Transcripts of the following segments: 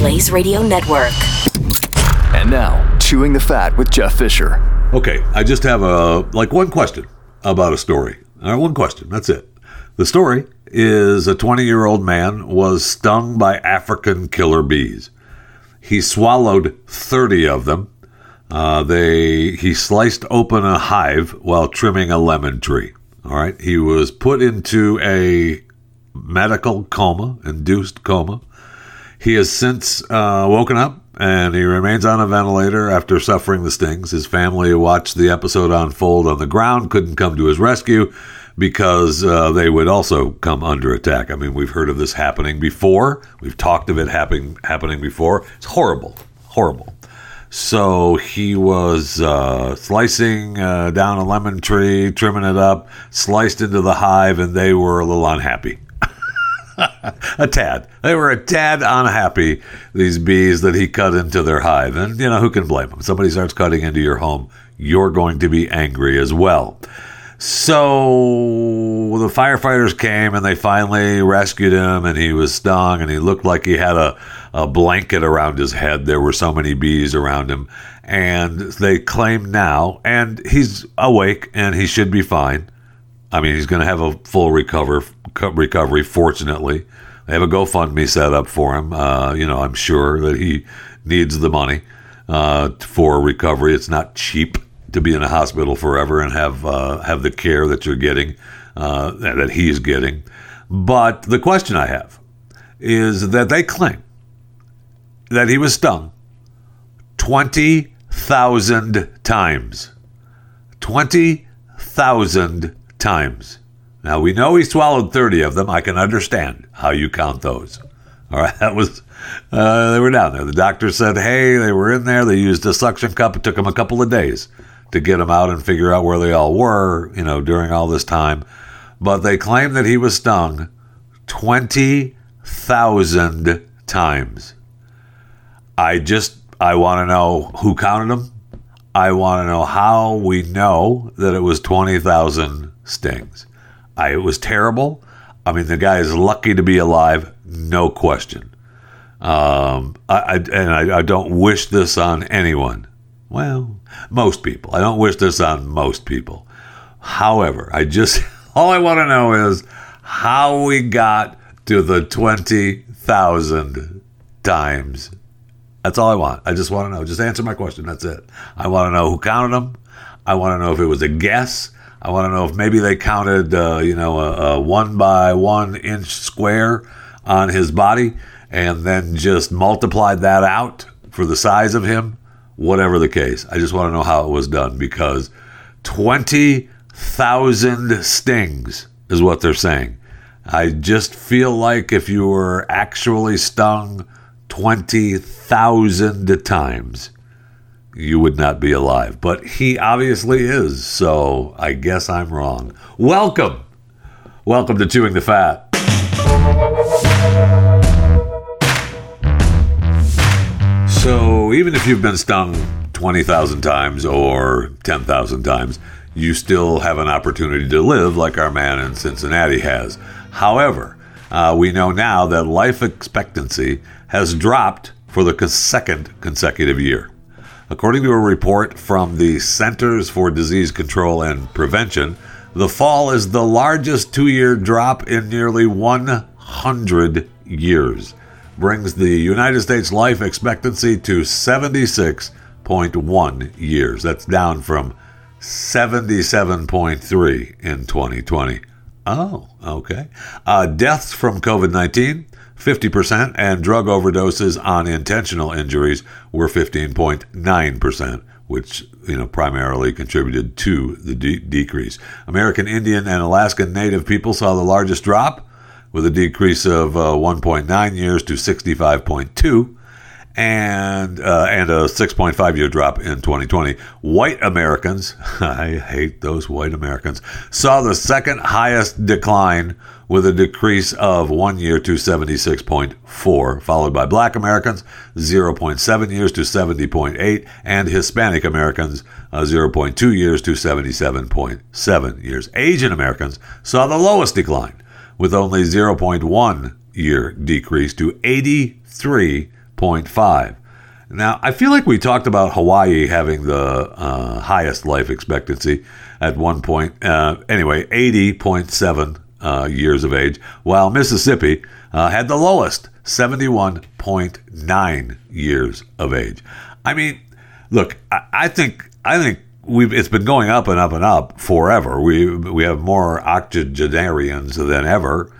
Blaze Radio Network. And now, Chewing the Fat with Jeff Fisher. Okay, I just have a like one question about a story. All right, one question. That's it. The story is a 20 year old man was stung by African killer bees. He swallowed 30 of them. Uh, they he sliced open a hive while trimming a lemon tree. All right, he was put into a medical coma, induced coma. He has since uh, woken up and he remains on a ventilator after suffering the stings. His family watched the episode unfold on the ground, couldn't come to his rescue because uh, they would also come under attack. I mean, we've heard of this happening before. We've talked of it happening happening before. It's horrible, horrible. So he was uh, slicing uh, down a lemon tree, trimming it up, sliced into the hive, and they were a little unhappy. a tad. They were a tad unhappy, these bees that he cut into their hive. And, you know, who can blame them? Somebody starts cutting into your home, you're going to be angry as well. So the firefighters came and they finally rescued him, and he was stung, and he looked like he had a, a blanket around his head. There were so many bees around him. And they claim now, and he's awake and he should be fine. I mean, he's going to have a full recover recovery. Fortunately, they have a GoFundMe set up for him. Uh, you know, I'm sure that he needs the money uh, for recovery. It's not cheap to be in a hospital forever and have uh, have the care that you're getting uh, that he's getting. But the question I have is that they claim that he was stung twenty thousand times. Twenty thousand times. Now we know he swallowed 30 of them. I can understand how you count those. All right, that was uh, they were down there. The doctor said, "Hey, they were in there. They used a suction cup. It took them a couple of days to get them out and figure out where they all were, you know, during all this time." But they claim that he was stung 20,000 times. I just I want to know who counted them. I want to know how we know that it was 20,000 stings. I, it was terrible. I mean, the guy is lucky to be alive, no question. Um, I, I, and I, I don't wish this on anyone. Well, most people. I don't wish this on most people. However, I just all I want to know is how we got to the twenty thousand times. That's all I want. I just want to know. Just answer my question. That's it. I want to know who counted them. I want to know if it was a guess. I want to know if maybe they counted, uh, you know, a, a, one by one inch square on his body and then just multiplied that out for the size of him. Whatever the case, I just want to know how it was done because 20,000 stings is what they're saying. I just feel like if you were actually stung 20,000 times, you would not be alive. But he obviously is, so I guess I'm wrong. Welcome! Welcome to Chewing the Fat. So, even if you've been stung 20,000 times or 10,000 times, you still have an opportunity to live like our man in Cincinnati has. However, uh, we know now that life expectancy has dropped for the second consecutive year. According to a report from the Centers for Disease Control and Prevention, the fall is the largest two year drop in nearly 100 years, brings the United States life expectancy to 76.1 years. That's down from 77.3 in 2020. Oh, okay. Uh, deaths from COVID 19 50%, and drug overdoses on intentional injuries were 15.9%, which you know primarily contributed to the de- decrease. American Indian and Alaskan Native people saw the largest drop, with a decrease of uh, 1.9 years to 65.2. and uh, and a 6.5 year drop in 2020. White Americans, I hate those white Americans, saw the second highest decline with a decrease of one year to 76.4, followed by Black Americans 0.7 years to 70.8, and Hispanic Americans uh, 0.2 years to 77.7 years. Asian Americans saw the lowest decline with only 0.1 year decrease to 83.5. Now, I feel like we talked about Hawaii having the uh, highest life expectancy at one point. Uh, anyway, 80.7 uh, years of age, while Mississippi uh, had the lowest, 71.9 years of age. I mean, look, I, I think I think we've it's been going up and up and up forever. We we have more octogenarians than ever,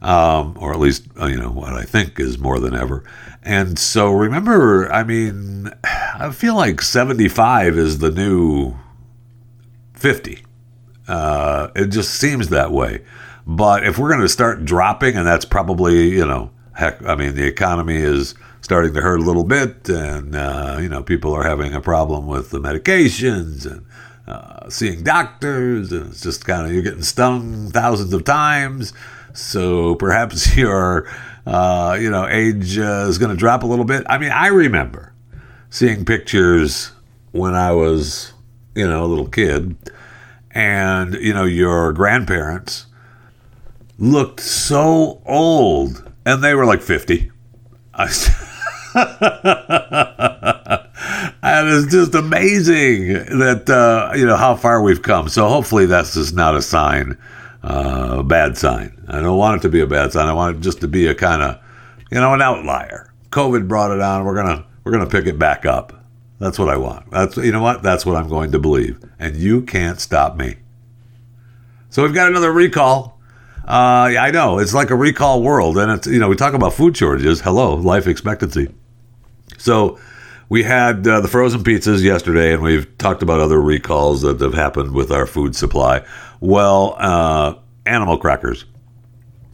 um, or at least uh, you know what I think is more than ever. And so remember, I mean, I feel like 75 is the new 50. Uh, it just seems that way. But if we're going to start dropping, and that's probably, you know, heck, I mean, the economy is starting to hurt a little bit, and, uh, you know, people are having a problem with the medications and uh, seeing doctors, and it's just kind of, you're getting stung thousands of times. So perhaps your, uh, you know, age uh, is going to drop a little bit. I mean, I remember seeing pictures when I was, you know, a little kid, and, you know, your grandparents looked so old, and they were like 50. I, and it's just amazing that uh, you know how far we've come. So hopefully that's just not a sign, uh, a bad sign. I don't want it to be a bad sign. I want it just to be a kind of, you know, an outlier. COVID brought it on. We're gonna we're gonna pick it back up. That's what I want. That's you know what? That's what I'm going to believe, and you can't stop me. So we've got another recall uh, I know it's like a recall world, and it's you know we talk about food shortages. Hello, life expectancy. So we had uh, the frozen pizzas yesterday, and we've talked about other recalls that have happened with our food supply. Well, uh, animal crackers.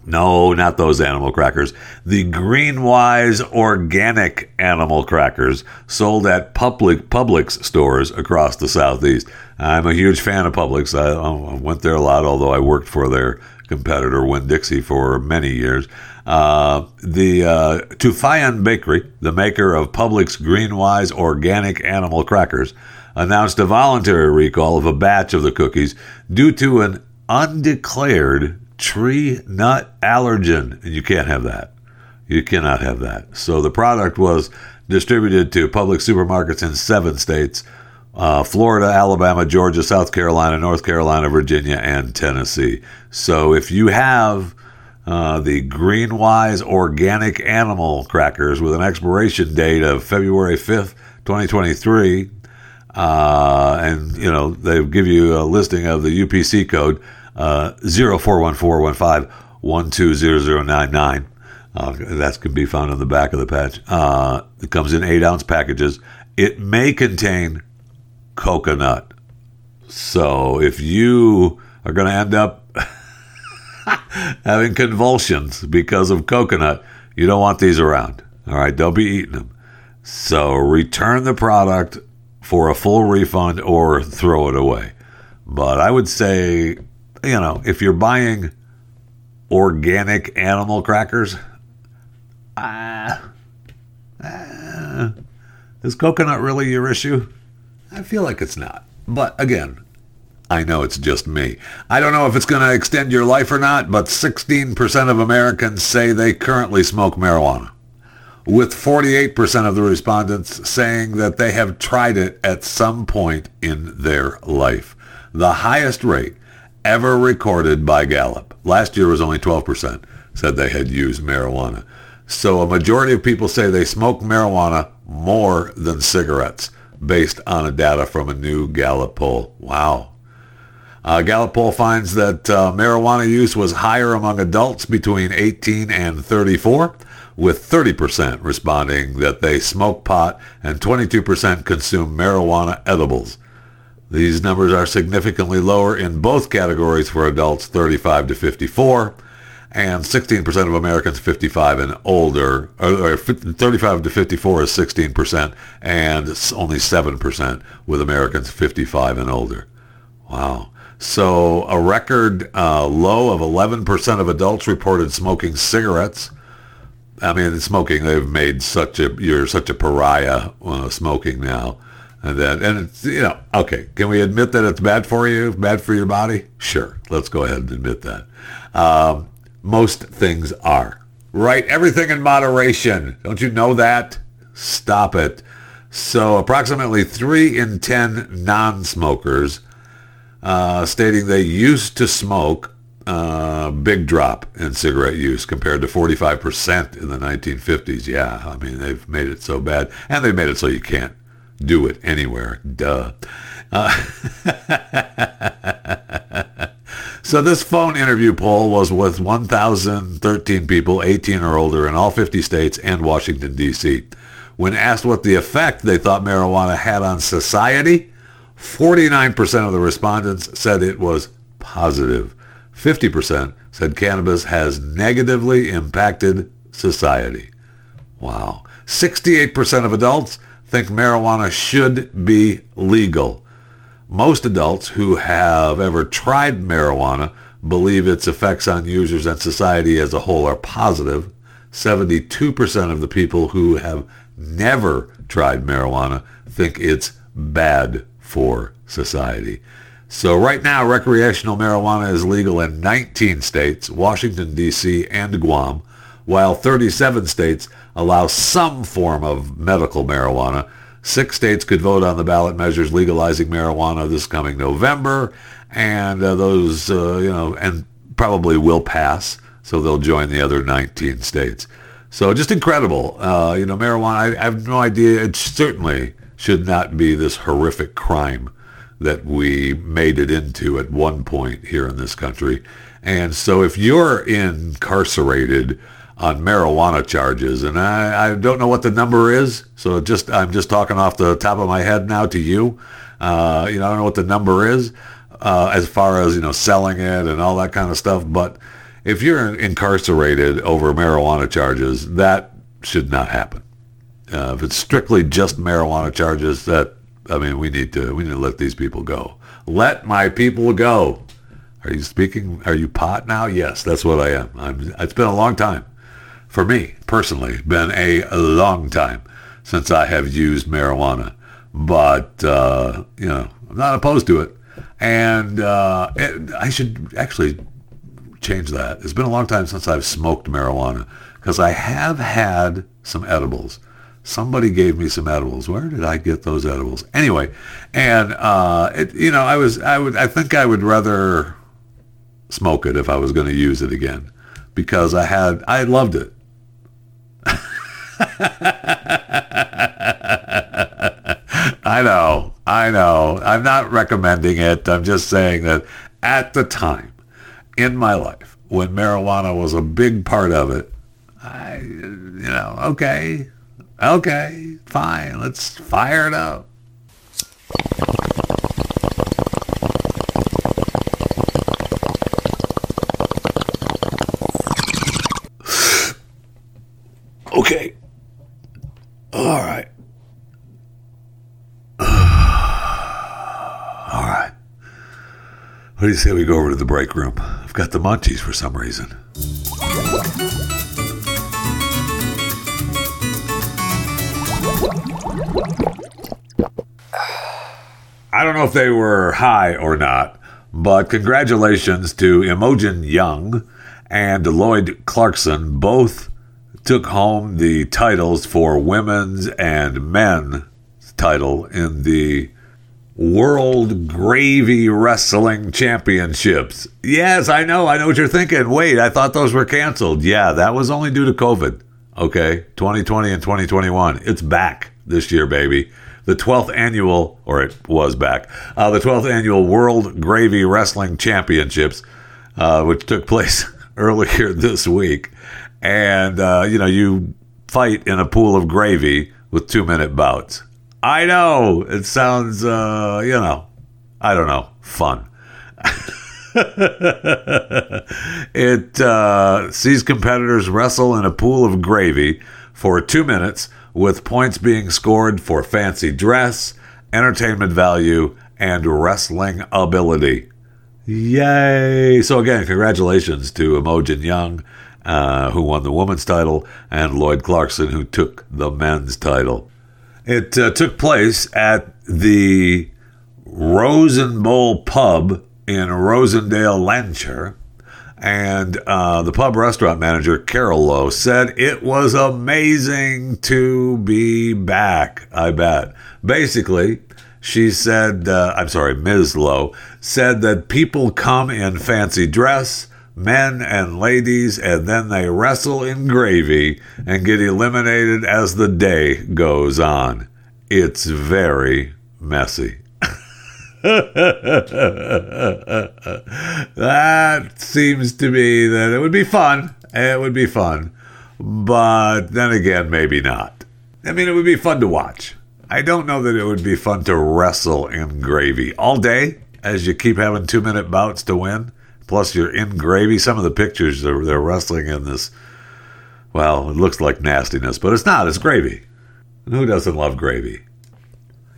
No, not those animal crackers. The Greenwise organic animal crackers sold at public Publix stores across the southeast. I'm a huge fan of Publix. I, I went there a lot, although I worked for their competitor Winn Dixie for many years. Uh, the uh, Tufayan Bakery, the maker of Publix Greenwise organic animal crackers, announced a voluntary recall of a batch of the cookies due to an undeclared tree nut allergen. And you can't have that. You cannot have that. So the product was distributed to Publix supermarkets in seven states uh, Florida, Alabama, Georgia, South Carolina, North Carolina, Virginia, and Tennessee. So if you have uh, the Greenwise organic animal crackers with an expiration date of February 5th, 2023, uh, and you know they give you a listing of the UPC code uh, 041415120099. Uh, that can be found on the back of the patch. Uh, it comes in eight ounce packages. It may contain coconut. So if you are going to end up having convulsions because of coconut, you don't want these around. All right, don't be eating them. So return the product for a full refund or throw it away. But I would say, you know, if you're buying organic animal crackers, ah, uh, is coconut really your issue? I feel like it's not. But again, I know it's just me. I don't know if it's going to extend your life or not, but 16% of Americans say they currently smoke marijuana, with 48% of the respondents saying that they have tried it at some point in their life. The highest rate ever recorded by Gallup. Last year was only 12% said they had used marijuana. So a majority of people say they smoke marijuana more than cigarettes based on a data from a new Gallup poll. Wow. Uh, Gallup poll finds that uh, marijuana use was higher among adults between 18 and 34, with 30% responding that they smoke pot and 22% consume marijuana edibles. These numbers are significantly lower in both categories for adults 35 to 54 and 16% of Americans 55 and older, or, or 35 to 54 is 16%, and only 7% with Americans 55 and older. Wow. So a record uh, low of 11% of adults reported smoking cigarettes. I mean, smoking, they've made such a, you're such a pariah uh, smoking now. And then, and it's, you know, okay, can we admit that it's bad for you, bad for your body? Sure, let's go ahead and admit that. Um, most things are. Right? Everything in moderation. Don't you know that? Stop it. So approximately 3 in 10 non-smokers uh, stating they used to smoke, uh, big drop in cigarette use compared to 45% in the 1950s. Yeah, I mean, they've made it so bad. And they've made it so you can't do it anywhere. Duh. Uh, so this phone interview poll was with 1,013 people 18 or older in all 50 states and Washington, D.C. When asked what the effect they thought marijuana had on society, 49% of the respondents said it was positive. 50% said cannabis has negatively impacted society. Wow. 68% of adults think marijuana should be legal. Most adults who have ever tried marijuana believe its effects on users and society as a whole are positive. 72% of the people who have never tried marijuana think it's bad for society. So right now, recreational marijuana is legal in 19 states, Washington, D.C., and Guam, while 37 states allow some form of medical marijuana. Six states could vote on the ballot measures legalizing marijuana this coming November, and uh, those, uh, you know, and probably will pass, so they'll join the other 19 states. So just incredible. Uh, you know, marijuana, I, I have no idea. It certainly should not be this horrific crime that we made it into at one point here in this country. And so if you're incarcerated on marijuana charges, and I, I don't know what the number is, so just I'm just talking off the top of my head now to you. Uh, you know, I don't know what the number is uh, as far as you know selling it and all that kind of stuff. But if you're incarcerated over marijuana charges, that should not happen. Uh, if it's strictly just marijuana charges, that I mean, we need to we need to let these people go. Let my people go. Are you speaking? Are you pot now? Yes, that's what I am. I'm, it's been a long time for me personally. Been a, long time since I have used marijuana, but uh, you know, I'm not opposed to it. And uh, it, I should actually change that. It's been a long time since I've smoked marijuana because I have had some edibles somebody gave me some edibles. Where did I get those edibles? Anyway, and uh, it, you know, I was, I would, I think I would rather smoke it if I was going to use it again because I had, I loved it. I know, I know. I'm not recommending it. I'm just saying that at the time in my life when marijuana was a big part of it, I, you know, okay, Okay, fine. Let's fire it up. Okay. All right. All right. What do you say we go over to the break room? I've got the munchies for some reason. I don't know if they were high or not, but congratulations to Imogen Young and Lloyd Clarkson. Both took home the titles for women's and men title in the World Gravy Wrestling Championships. Yes, I know. I know what you're thinking. Wait, I thought those were canceled. Yeah, that was only due to COVID. Okay, 2020 and 2021. It's back this year, baby the 12th annual, or it was back, uh, the 12th annual World Gravy Wrestling Championships, uh, which took place earlier this week. And, uh, you know, you fight in a pool of gravy with two minute bouts. I know it sounds, uh, you know, I don't know, fun. it uh, sees competitors wrestle in a pool of gravy for two minutes, with points being scored for fancy dress, entertainment value, and wrestling ability. Yay! So, again, congratulations to Imogen Young, uh, who won the women's title, and Lloyd Clarkson, who took the men's title. It uh, took place at the Rose 'n' Bowl Pub in Rossendale, Lancashire. And uh, the pub restaurant manager, Carol Lowe, said it was amazing to be back, I bet. Basically, she said, uh, I'm sorry, Ms. Lowe, said that people come in fancy dress, men and ladies, and then they wrestle in gravy and get eliminated as the day goes on. It's very messy. that seems to me that it would be fun. It would be fun. But then again, maybe not. I mean, it would be fun to watch. I don't know that it would be fun to wrestle in gravy all day as you keep having two minute bouts to win. Plus, you're in gravy. Some of the pictures they're, they're wrestling in this, well, it looks like nastiness, but it's not. It's gravy. Who doesn't love gravy?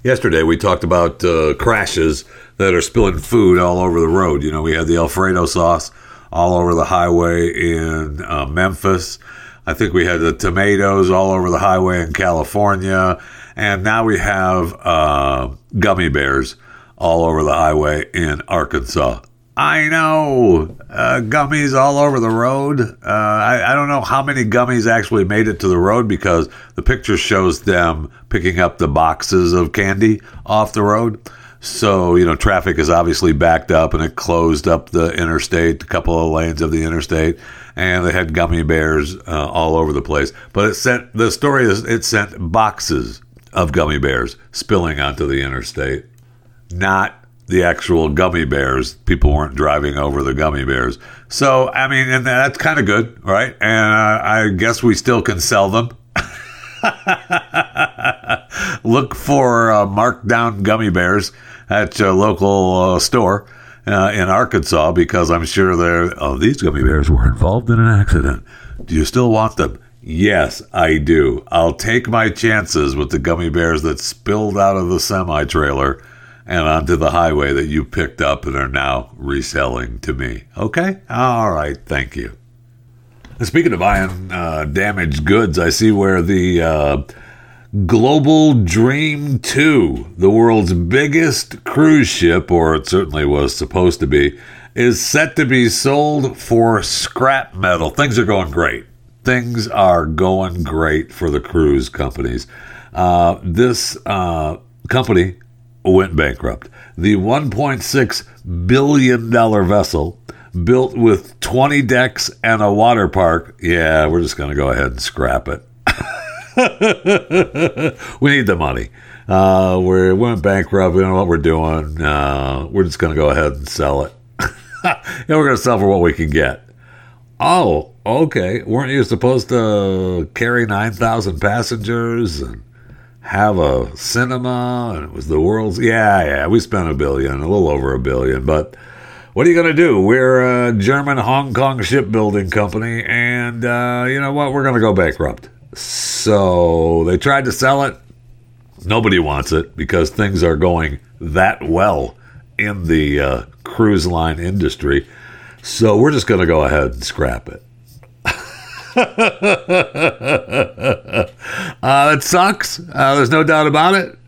Yesterday, we talked about uh, crashes that are spilling food all over the road. You know, we had the Alfredo sauce all over the highway in uh, Memphis. I think we had the tomatoes all over the highway in California. And now we have uh, gummy bears all over the highway in Arkansas. I know uh, gummies all over the road. Uh, I, I, don't know how many gummies actually made it to the road because the picture shows them picking up the boxes of candy off the road. So, you know, traffic is obviously backed up and it closed up the interstate, a couple of lanes of the interstate, and they had gummy bears uh, all over the place. But it sent the story is it sent boxes of gummy bears spilling onto the interstate, not the actual gummy bears. People weren't driving over the gummy bears. So, I mean, and that's kind of good, right? And uh, I guess we still can sell them. Look for uh, marked down gummy bears at your local uh, store uh, in Arkansas because I'm sure they're, oh, these gummy bears were involved in an accident. Do you still want them? Yes, I do. I'll take my chances with the gummy bears that spilled out of the semi trailer and onto the highway that you picked up and are now reselling to me. Okay? All right. Thank you. Speaking of buying uh, damaged goods, I see where the uh, Global Dream 2, the world's biggest cruise ship, or it certainly was supposed to be, is set to be sold for scrap metal. Things are going great. Things are going great for the cruise companies. Uh, this uh, company went bankrupt. The $1.6 billion vessel, built with 20 decks and a water park, yeah, we're just going to go ahead and scrap it. we need the money. Uh, we went bankrupt. We don't know what we're doing. Uh, we're just going to go ahead and sell it. and we're going to sell for what we can get. Oh, okay. Weren't you supposed to carry 9,000 passengers and have a cinema? And it was the world's. Yeah, yeah. We spent a billion, a little over a billion. But what are you going to do? We're a German Hong Kong shipbuilding company. And uh, you know what? We're going to go bankrupt. So they tried to sell it. Nobody wants it because things are going that well in the uh, cruise line industry. So we're just going to go ahead and scrap it. uh, it sucks. Uh, there's no doubt about it.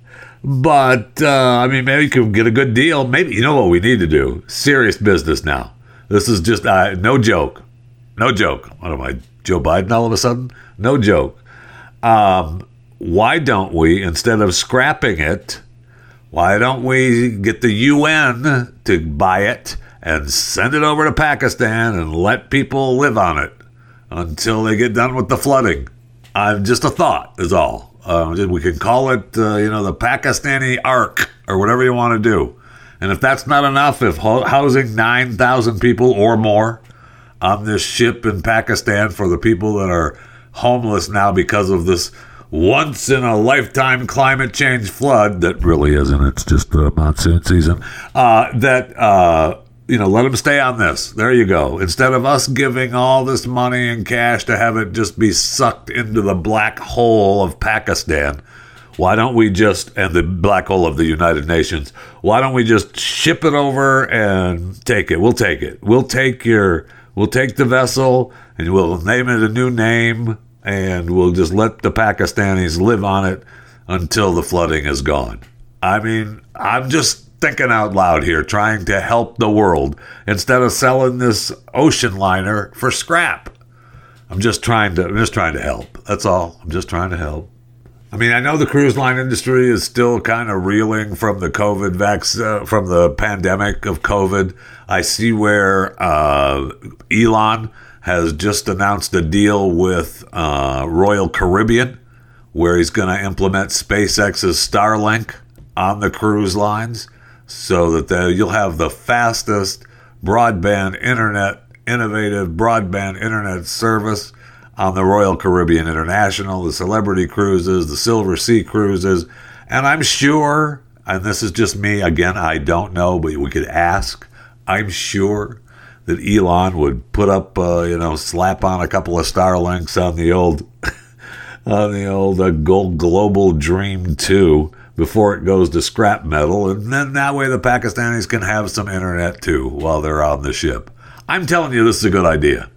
But uh, I mean, maybe you could get a good deal. Maybe you know what we need to do? Serious business now. This is just uh, no joke. No joke. What am I, Joe Biden? All of a sudden, no joke. Um, why don't we, instead of scrapping it, why don't we get the UN to buy it and send it over to Pakistan and let people live on it until they get done with the flooding? I'm just a thought, is all. Uh, we can call it, uh, you know, the Pakistani Ark or whatever you want to do. And if that's not enough, if ho- housing 9,000 people or more on this ship in Pakistan for the people that are homeless now because of this once in a lifetime climate change flood that really isn't, it's just the monsoon season, uh, that uh, you know, let them stay on this. There you go. Instead of us giving all this money and cash to have it just be sucked into the black hole of Pakistan, why don't we just, and the black hole of the United Nations, why don't we just ship it over and take it? We'll take it. We'll take your, we'll take the vessel and we'll name it a new name and we'll just let the Pakistanis live on it until the flooding is gone. I mean, I'm just thinking out loud here, trying to help the world instead of selling this ocean liner for scrap. I'm just trying to I'm just trying to help. That's all. I'm just trying to help. I mean, I know the cruise line industry is still kind of reeling from the COVID vaccine, uh, from the pandemic of COVID. I see where uh, Elon has just announced a deal with uh, Royal Caribbean, where he's going to implement SpaceX's Starlink on the cruise lines, so that the, you'll have the fastest broadband internet, innovative broadband internet service on the Royal Caribbean International, the Celebrity Cruises, the Silversea Cruises, and I'm sure, and this is just me, again, I don't know, but we could ask, I'm sure that Elon would put up, uh, you know, slap on a couple of Starlinks on the old, on the old uh, Gold Global Dream 2 before it goes to scrap metal, and then that way the Pakistanis can have some internet too while they're on the ship. I'm telling you, this is a good idea.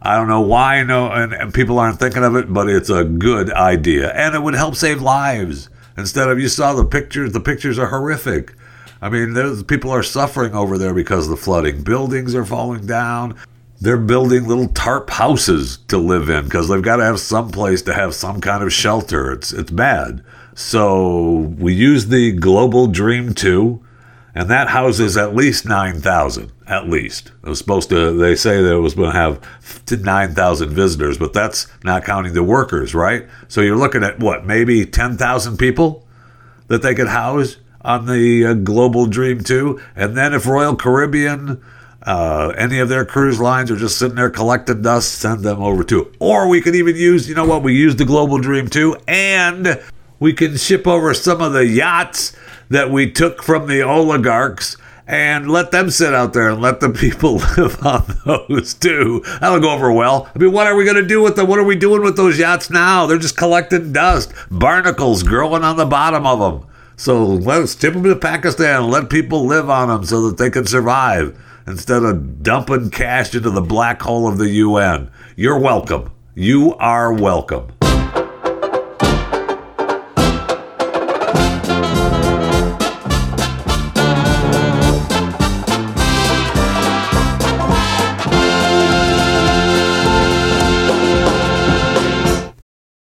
I don't know why no and, and, people aren't thinking of it, but it's a good idea. And it would help save lives. Instead of you saw the pictures, the pictures are horrific. I mean, there's people are suffering over there because of the flooding. Buildings are falling down. They're building little tarp houses to live in because they've got to have some place to have some kind of shelter. It's it's bad. So we use the Global Dream 2 and that houses at least 9,000, at least. It was supposed to, they say that it was going to have 9,000 visitors, but that's not counting the workers, right? So you're looking at what, maybe 10,000 people that they could house on the uh, Global Dream 2? And then if Royal Caribbean, uh, any of their cruise lines are just sitting there collecting dust, send them over too. Or we could even use, you know what, we use the Global Dream 2 and we can ship over some of the yachts that we took from the oligarchs and let them sit out there and let the people live on those too. That'll go over well. I mean, what are we going to do with them? What are we doing with those yachts now? They're just collecting dust, barnacles growing on the bottom of them. So let's tip them to Pakistan and let people live on them so that they can survive instead of dumping cash into the black hole of the UN. You're welcome. You are welcome.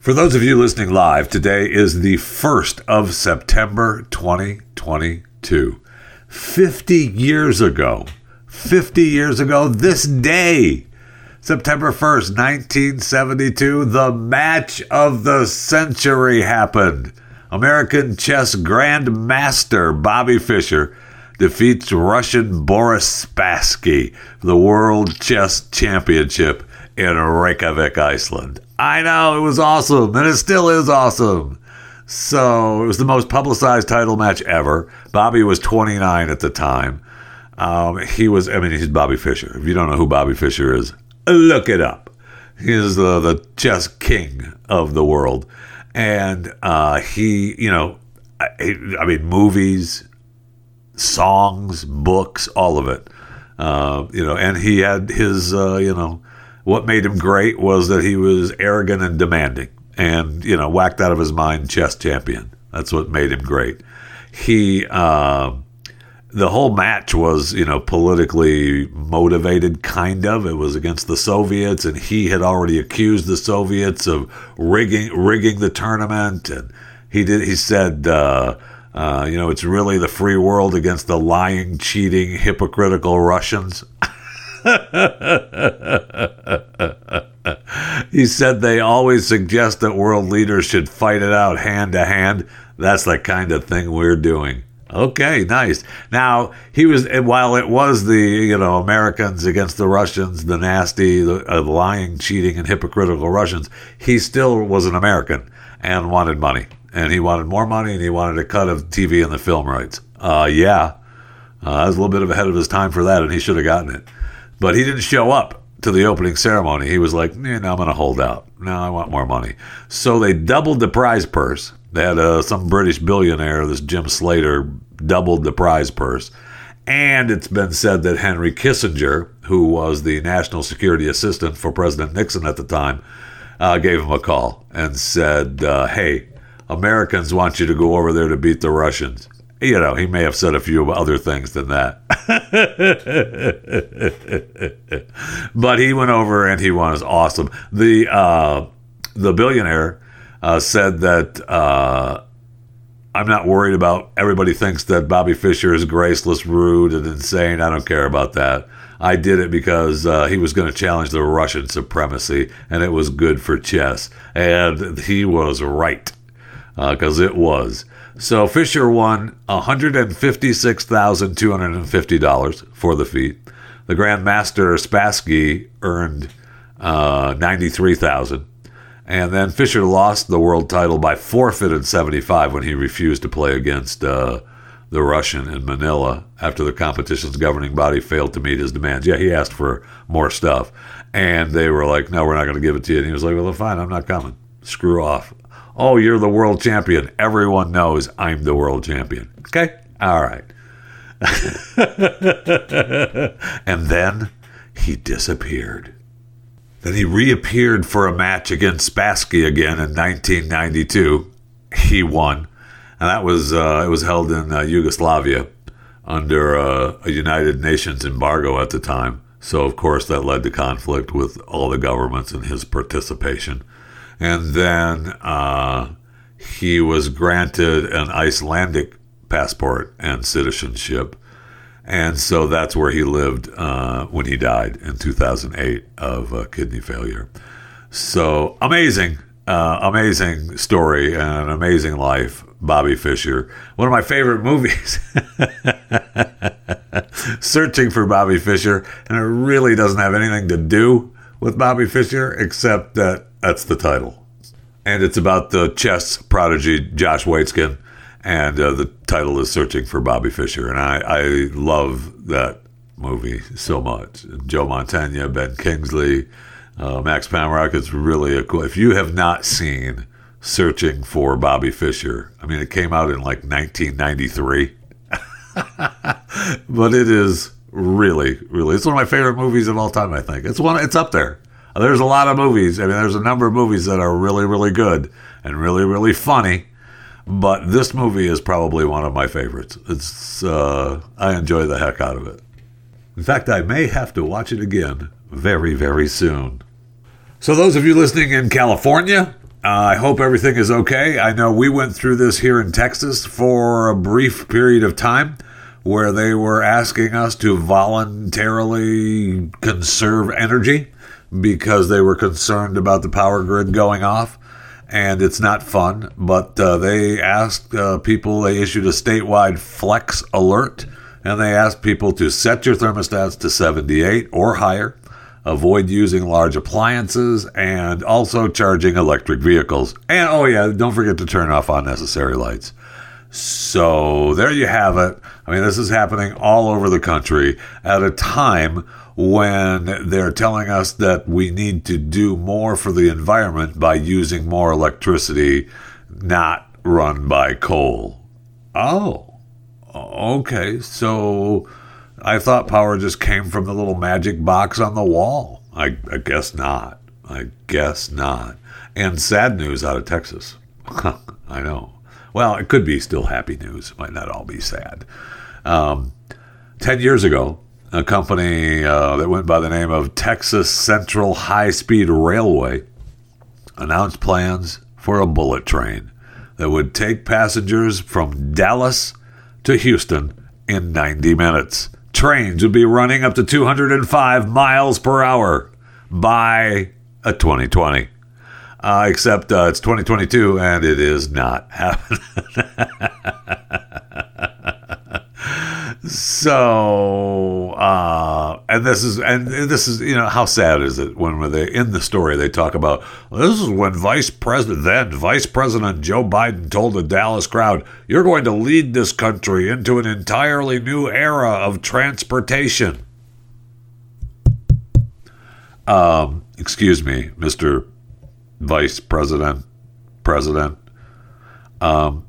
For those of you listening live, today is the 1st of September 2022. 50 years ago, 50 years ago this day, September 1st, 1972, the match of the century happened. American chess grandmaster Bobby Fischer defeats Russian Boris Spassky for the World Chess Championship in Reykjavik, Iceland. I know, it was awesome, and it still is awesome. So it was the most publicized title match ever. Bobby was 29 at the time. Um, he was, I mean, he's Bobby Fischer. If you don't know who Bobby Fischer is, look it up. He is the, the chess king of the world. And uh, he, you know, I, I, mean, movies, songs, books, all of it. Uh, you know, and he had his, uh, you know, what made him great was that he was arrogant and demanding and, you know, whacked out of his mind chess champion. That's what made him great. He, uh, the whole match was, you know, politically motivated, kind of. It was against the Soviets, and he had already accused the Soviets of rigging rigging the tournament. And he did. He said, uh, uh, you know, it's really the free world against the lying, cheating, hypocritical Russians. He said they always suggest that world leaders should fight it out hand to hand. That's the kind of thing we're doing. Okay, nice. Now he was while it was the you know Americans against the Russians, the nasty, the uh, lying, cheating, and hypocritical Russians. He still was an American and wanted money, and he wanted more money, and he wanted a cut of TV and the film rights. Uh, yeah, uh, I was a little bit ahead of his time for that, and he should have gotten it, but he didn't show up to the opening ceremony. He was like, eh, "No, I'm going to hold out. No, I want more money." So they doubled the prize purse they had uh, some British billionaire, this Jim Slater, doubled the prize purse. And it's been said that Henry Kissinger, who was the national security assistant for President Nixon at the time, uh, gave him a call and said, uh, Hey, Americans want you to go over there to beat the Russians. You know, he may have said a few other things than that. but he went over and he was awesome. The, uh, the billionaire uh, said that uh, I'm not worried about everybody thinks that Bobby Fischer is graceless, rude, and insane. I don't care about that. I did it because uh, he was going to challenge the Russian supremacy, and it was good for chess. And he was right, because uh, it was. So Fischer won $156,250 for the feat. The Grandmaster Spassky earned uh, 93000 and then Fischer lost the world title by forfeit in 75 when he refused to play against uh, the Russian in Manila after the competition's governing body failed to meet his demands. Yeah, he asked for more stuff. And they were like, no, we're not going to give it to you. And he was like, well, fine, I'm not coming. Screw off. Oh, you're the world champion. Everyone knows I'm the world champion. Okay? All right. and then he disappeared. Then he reappeared for a match against Spassky again in 1992. He won, and that was uh, it was held in uh, Yugoslavia under uh, a United Nations embargo at the time. So of course that led to conflict with all the governments and his participation. And then uh, he was granted an Icelandic passport and citizenship and so that's where he lived uh, when he died in 2008 of uh, kidney failure. So amazing, uh, amazing story and an amazing life. Bobby Fischer, one of my favorite movies. Searching for Bobby Fischer, and it really doesn't have anything to do with Bobby Fischer except that that's the title. And it's about the chess prodigy Josh Waitzkin and uh, the title is Searching for Bobby Fischer, and I, I love that movie so much. Joe Mantegna, Ben Kingsley, uh, Max Pomeranc. It's really a cool. If you have not seen Searching for Bobby Fischer, I mean, it came out in like 1993, but it is really, really. It's one of my favorite movies of all time. I think it's one. It's up there. There's a lot of movies. I mean, there's a number of movies that are really, really good and really, really funny but this movie is probably one of my favorites. It's uh, I enjoy the heck out of it. In fact, I may have to watch it again very, very soon. So, those of you listening in California, uh, I hope everything is okay. I know we went through this here in Texas for a brief period of time where they were asking us to voluntarily conserve energy because they were concerned about the power grid going off and it's not fun. But uh, they asked uh, people, they issued a statewide flex alert, and they asked people to set your thermostats to 78 or higher, avoid using large appliances, and also charging electric vehicles. And oh, yeah, don't forget to turn off unnecessary lights. So there you have it. I mean, this is happening all over the country at a time when they're telling us that we need to do more for the environment by using more electricity not run by coal. Oh, okay. So I thought power just came from the little magic box on the wall. I, I guess not. I guess not. And sad news out of Texas. I know. Well, it could be still happy news. It might not all be sad. Um, 10 years ago, a company uh, that went by the name of Texas Central High Speed Railway announced plans for a bullet train that would take passengers from Dallas to Houston in 90 minutes. trains would be running up to 205 miles per hour by a 2020. Uh, except uh, it's 2022 and it is not happening. so, uh, and this is, and this is, you know, how sad is it when they in the story they talk about this is when Vice President then Vice President Joe Biden told the Dallas crowd, "You're going to lead this country into an entirely new era of transportation." Um, excuse me, Mister Vice President, President. Um,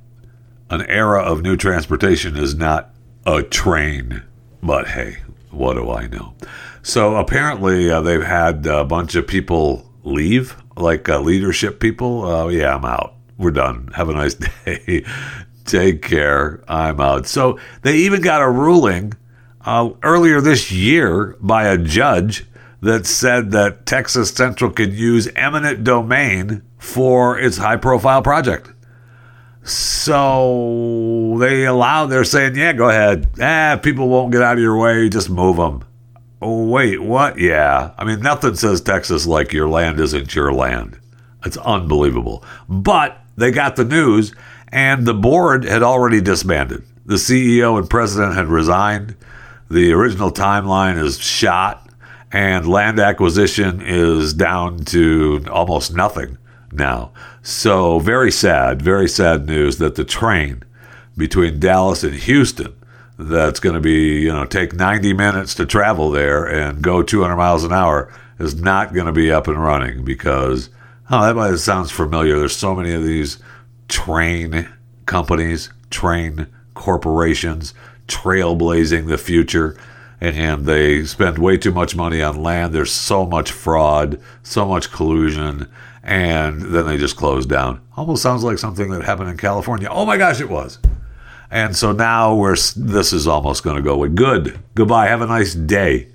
an era of new transportation is not a train, but hey, what do I know? So apparently, uh, they've had a bunch of people leave, like uh, leadership people. Uh, yeah, I'm out. We're done. Have a nice day. Take care. I'm out. So they even got a ruling uh, earlier this year by a judge that said that Texas Central could use eminent domain for its high profile project. So they allow, they're saying, yeah, go ahead. Ah, people won't get out of your way, just move them. Oh, wait, what? Yeah. I mean, nothing says Texas like your land isn't your land. It's unbelievable. But they got the news, and the board had already disbanded. The CEO and president had resigned. The original timeline is shot and land acquisition is down to almost nothing now. So, very sad, very sad news that the train between Dallas and Houston that's going to be, you know, take 90 minutes to travel there and go 200 miles an hour is not going to be up and running because, oh, that might, sounds familiar. There's so many of these train companies, train corporations, trailblazing the future and they spend way too much money on land. There's so much fraud, so much collusion, and then they just close down. Almost sounds like something that happened in California. Oh my gosh, it was. And so now we're this is almost going to go away. Good. Goodbye. Have a nice day.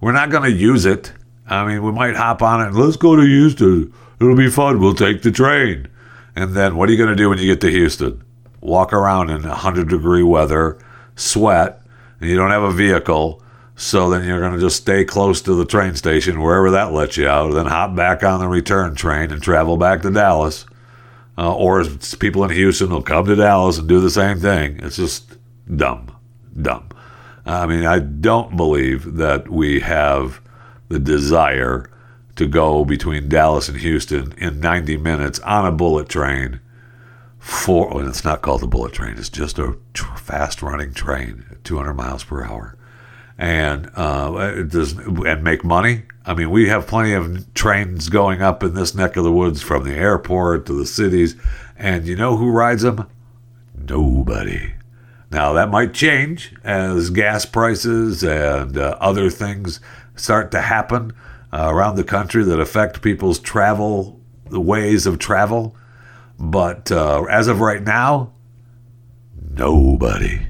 We're not going to use it. I mean, we might hop on it. Let's go to Houston. It'll be fun. We'll take the train. And then what are you going to do when you get to Houston? Walk around in 100 degree weather, sweat, you don't have a vehicle, so then you're going to just stay close to the train station, wherever that lets you out, then hop back on the return train and travel back to Dallas. Uh, or people in Houston will come to Dallas and do the same thing. It's just dumb, dumb. I mean, I don't believe that we have the desire to go between Dallas and Houston in 90 minutes on a bullet train. For, and it's not called the bullet train; it's just a tr- fast-running train 200 miles per hour, and uh, does and make money. I mean, we have plenty of trains going up in this neck of the woods from the airport to the cities, and you know who rides them? Nobody. Now that might change as gas prices and uh, other things start to happen uh, around the country that affect people's travel, the ways of travel. But uh, as of right now, nobody.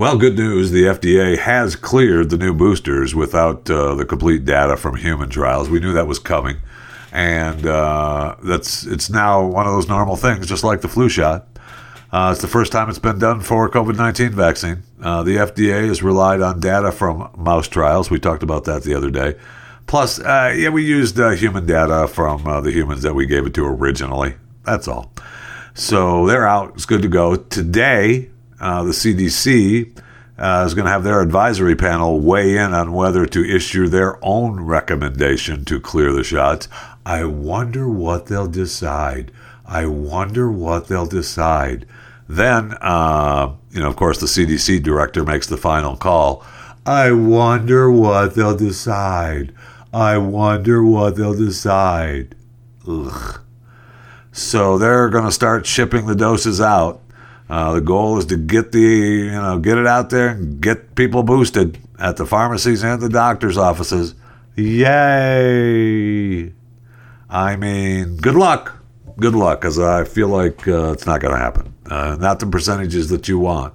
Well, good news. The FDA has cleared the new boosters without uh, the complete data from human trials. We knew that was coming, and uh, that's it's now one of those normal things, just like the flu shot. Uh, it's the first time it's been done for a COVID nineteen vaccine. Uh, the FDA has relied on data from mouse trials. We talked about that the other day. Plus, uh, yeah, we used uh, human data from the humans that we gave it to originally. That's all. So they're out. It's good to go today uh, the CDC uh, is going to have their advisory panel weigh in on whether to issue their own recommendation to clear the shots. I wonder what they'll decide. I wonder what they'll decide. Then, uh, you know, of course, the CDC director makes the final call. I wonder what they'll decide. I wonder what they'll decide. Ugh. So they're going to start shipping the doses out. Uh, the goal is to get the you know get it out there get people boosted at the pharmacies and the doctors' offices. Yay! I mean, good luck. Good luck, because I feel like uh, it's not going to happen. Uh, not the percentages that you want.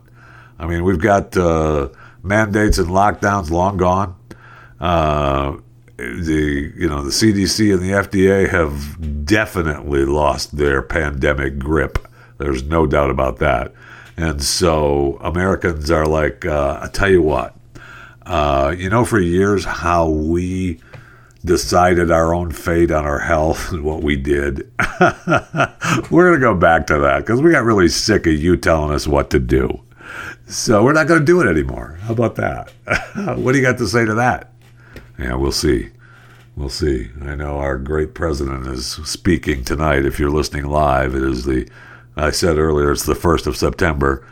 I mean, we've got uh, mandates and lockdowns long gone. Uh, the you know the CDC and the FDA have definitely lost their pandemic grip. There's no doubt about that. And so Americans are like, uh, I tell you what, uh, you know, for years how we decided our own fate on our health and what we did. we're going to go back to that because we got really sick of you telling us what to do. So we're not going to do it anymore. How about that? what do you got to say to that? Yeah, we'll see. We'll see. I know our great president is speaking tonight. If you're listening live, it is the, I said earlier, it's the 1st of September,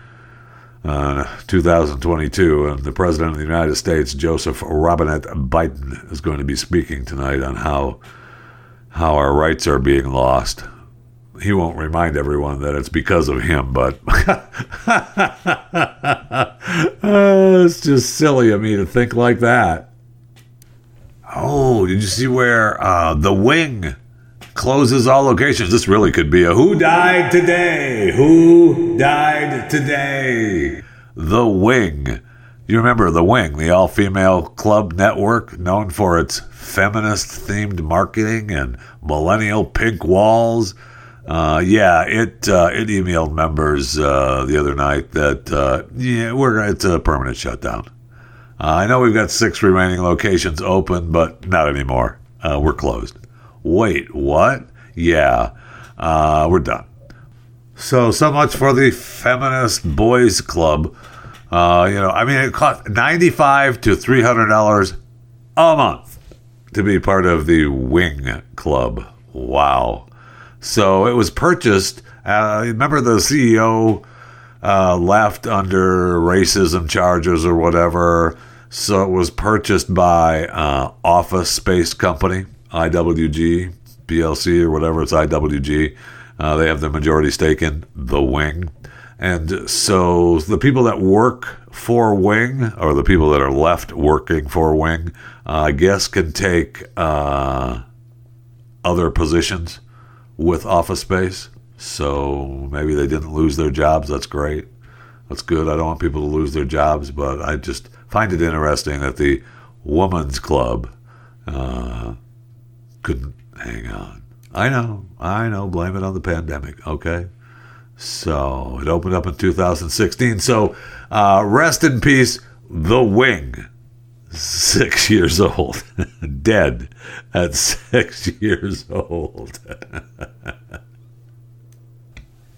uh, 2022. And the president of the United States, Joseph Robinette Biden, is going to be speaking tonight on how, how our rights are being lost. He won't remind everyone that it's because of him, but uh, it's just silly of me to think like that. Oh, did you see where uh, the wing closes all locations? This really could be a Who Died Today? Who Died Today? The Wing. You remember The Wing, the all female club network known for its feminist themed marketing and millennial pink walls? Uh, yeah, it uh, it emailed members uh, the other night that uh, yeah we're it's a permanent shutdown. Uh, I know we've got six remaining locations open, but not anymore. Uh, we're closed. Wait, what? Yeah, uh, we're done. So, so much for the feminist boys club. Uh, you know, I mean, it cost ninety-five to three hundred dollars a month to be part of the Wing Club. Wow. So it was purchased. Uh, remember the CEO uh, left under racism charges or whatever. So it was purchased by uh, Office Space Company, IWG, PLC, or whatever. It's IWG. Uh, they have the majority stake in the Wing. And so the people that work for Wing, or the people that are left working for Wing, uh, I guess can take uh, other positions with Office Space. So maybe they didn't lose their jobs. That's great. That's good. I don't want people to lose their jobs, but I just find it interesting that the woman's club uh, couldn't hang on. I know, I know. Blame it on the pandemic. Okay. So it opened up in 2016. So uh, rest in peace, The Wing. Six years old. Dead at six years old.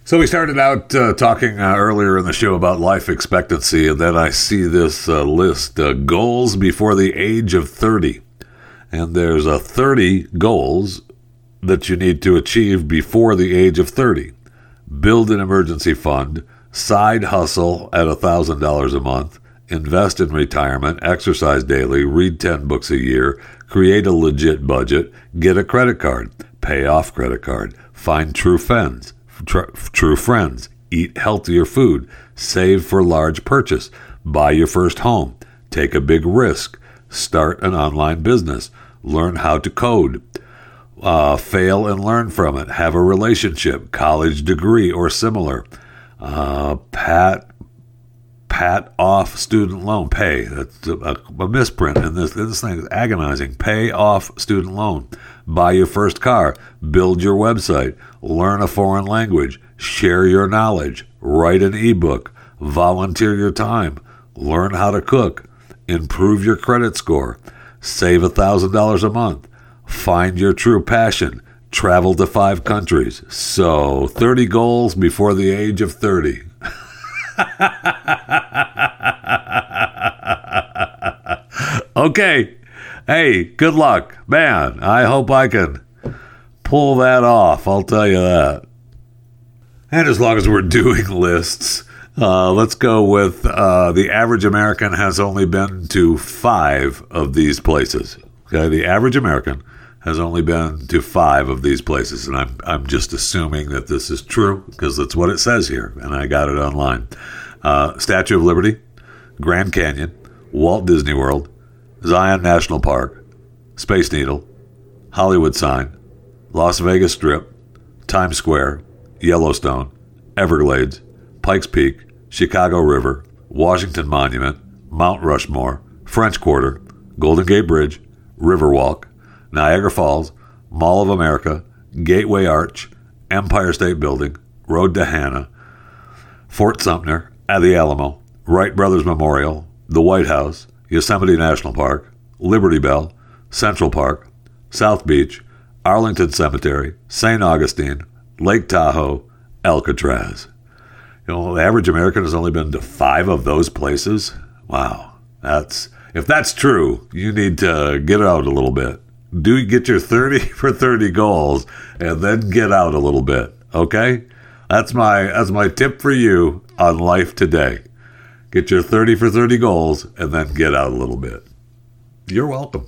So we started out uh, talking uh, earlier in the show about life expectancy, and then I see this uh, list uh, goals before the age of 30. And there's a 30 goals that you need to achieve before the age of 30. Build an emergency fund, side hustle at $1,000 a month, invest in retirement, exercise daily, read 10 books a year, create a legit budget, get a credit card, pay off credit card, find true friends tr- true friends, eat healthier food, save for large purchase, buy your first home, take a big risk, start an online business, learn how to code, uh, fail and learn from it, have a relationship, college degree or similar, uh, pat pat off student loan pay. That's a, a misprint in this. This thing is agonizing. Pay off student loan. Buy your first car. Build your website. Learn a foreign language. Share your knowledge. Write an ebook. Volunteer your time. Learn how to cook. Improve your credit score. Save $1,000 a month. Find your true passion. Travel to five countries. So, 30 goals before the age of 30. okay. Hey, good luck. Man, I hope I can pull that off. I'll tell you that. And as long as we're doing lists, Uh, let's go with uh, the average American has only been to five of these places. Okay, the average American has only been to five of these places, and I'm I'm just assuming that this is true because that's what it says here, and I got it online. Uh, Statue of Liberty, Grand Canyon, Walt Disney World, Zion National Park, Space Needle, Hollywood Sign, Las Vegas Strip, Times Square, Yellowstone, Everglades, Pikes Peak, Chicago River, Washington Monument, Mount Rushmore, French Quarter, Golden Gate Bridge, Riverwalk, Niagara Falls, Mall of America, Gateway Arch, Empire State Building, Road to Hana, Fort Sumter, at the Alamo, Wright Brothers Memorial, the White House, Yosemite National Park, Liberty Bell, Central Park, South Beach, Arlington Cemetery, St. Augustine, Lake Tahoe, Alcatraz. You know, the average American has only been to five of those places. Wow. That's if that's true, you need to get out a little bit. Do get your 30 for 30 goals and then get out a little bit. Okay? That's my that's my tip for you on life today. Get your 30 for 30 goals and then get out a little bit. You're welcome.